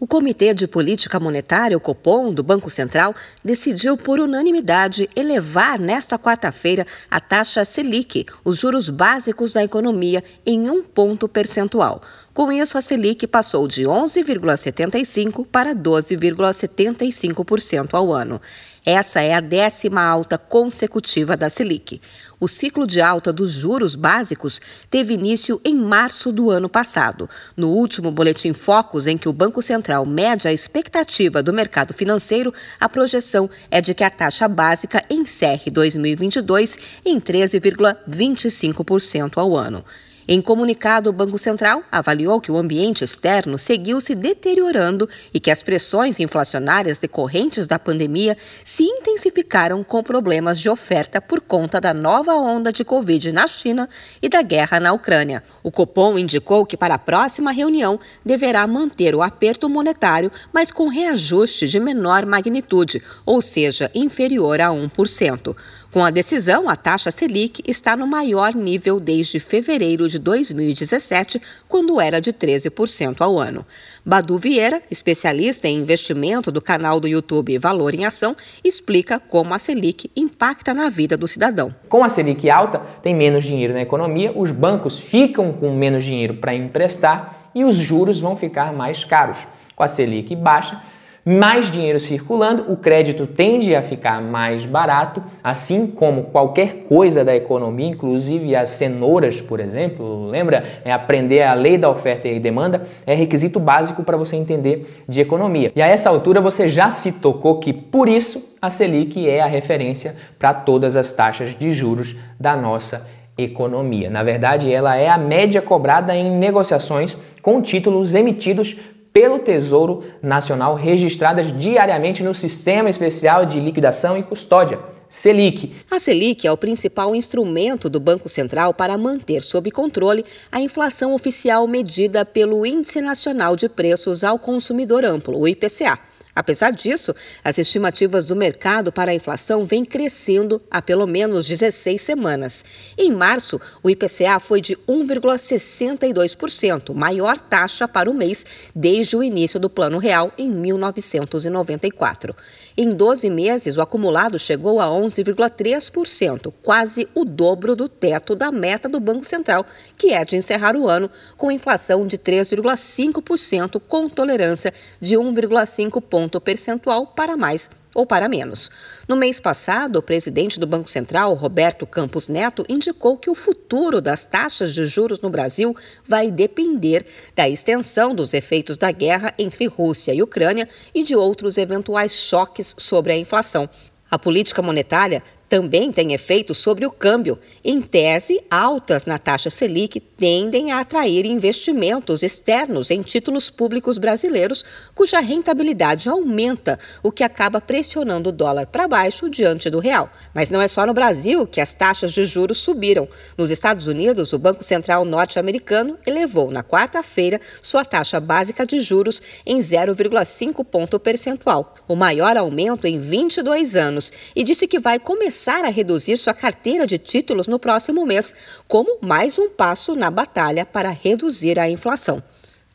O Comitê de Política Monetária, o Copom, do Banco Central, decidiu por unanimidade elevar nesta quarta-feira a taxa Selic, os juros básicos da economia, em um ponto percentual. Com isso, a Selic passou de 11,75% para 12,75% ao ano. Essa é a décima alta consecutiva da Selic. O ciclo de alta dos juros básicos teve início em março do ano passado. No último boletim Focus, em que o Banco Central mede a expectativa do mercado financeiro, a projeção é de que a taxa básica encerre 2022 em 13,25% ao ano. Em comunicado, o Banco Central avaliou que o ambiente externo seguiu se deteriorando e que as pressões inflacionárias decorrentes da pandemia se intensificaram com problemas de oferta por conta da nova onda de Covid na China e da guerra na Ucrânia. O Copom indicou que para a próxima reunião deverá manter o aperto monetário, mas com reajuste de menor magnitude, ou seja, inferior a 1%. Com a decisão, a taxa Selic está no maior nível desde fevereiro de 2017, quando era de 13% ao ano. Badu Vieira, especialista em investimento do canal do YouTube Valor em Ação, explica como a Selic impacta na vida do cidadão. Com a Selic alta, tem menos dinheiro na economia, os bancos ficam com menos dinheiro para emprestar e os juros vão ficar mais caros. Com a Selic baixa, mais dinheiro circulando, o crédito tende a ficar mais barato, assim como qualquer coisa da economia, inclusive as cenouras, por exemplo. Lembra? É aprender a lei da oferta e demanda é requisito básico para você entender de economia. E a essa altura você já se tocou que por isso a Selic é a referência para todas as taxas de juros da nossa economia. Na verdade, ela é a média cobrada em negociações com títulos emitidos pelo Tesouro Nacional registradas diariamente no Sistema Especial de Liquidação e Custódia. Selic. A Selic é o principal instrumento do Banco Central para manter sob controle a inflação oficial medida pelo Índice Nacional de Preços ao Consumidor Amplo, o IPCA. Apesar disso, as estimativas do mercado para a inflação vêm crescendo há pelo menos 16 semanas. Em março, o IPCA foi de 1,62%, maior taxa para o mês desde o início do Plano Real em 1994. Em 12 meses, o acumulado chegou a 11,3%, quase o dobro do teto da meta do Banco Central, que é de encerrar o ano com inflação de 3,5%, com tolerância de 1,5 pontos percentual para mais ou para menos. No mês passado, o presidente do Banco Central, Roberto Campos Neto, indicou que o futuro das taxas de juros no Brasil vai depender da extensão dos efeitos da guerra entre Rússia e Ucrânia e de outros eventuais choques sobre a inflação. A política monetária também tem efeito sobre o câmbio. Em tese, altas na taxa Selic tendem a atrair investimentos externos em títulos públicos brasileiros, cuja rentabilidade aumenta, o que acaba pressionando o dólar para baixo diante do real. Mas não é só no Brasil que as taxas de juros subiram. Nos Estados Unidos, o Banco Central norte-americano elevou na quarta-feira sua taxa básica de juros em 0,5 ponto percentual, o maior aumento em 22 anos, e disse que vai começar começar a reduzir sua carteira de títulos no próximo mês, como mais um passo na batalha para reduzir a inflação.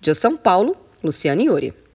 De São Paulo, Luciane Yuri.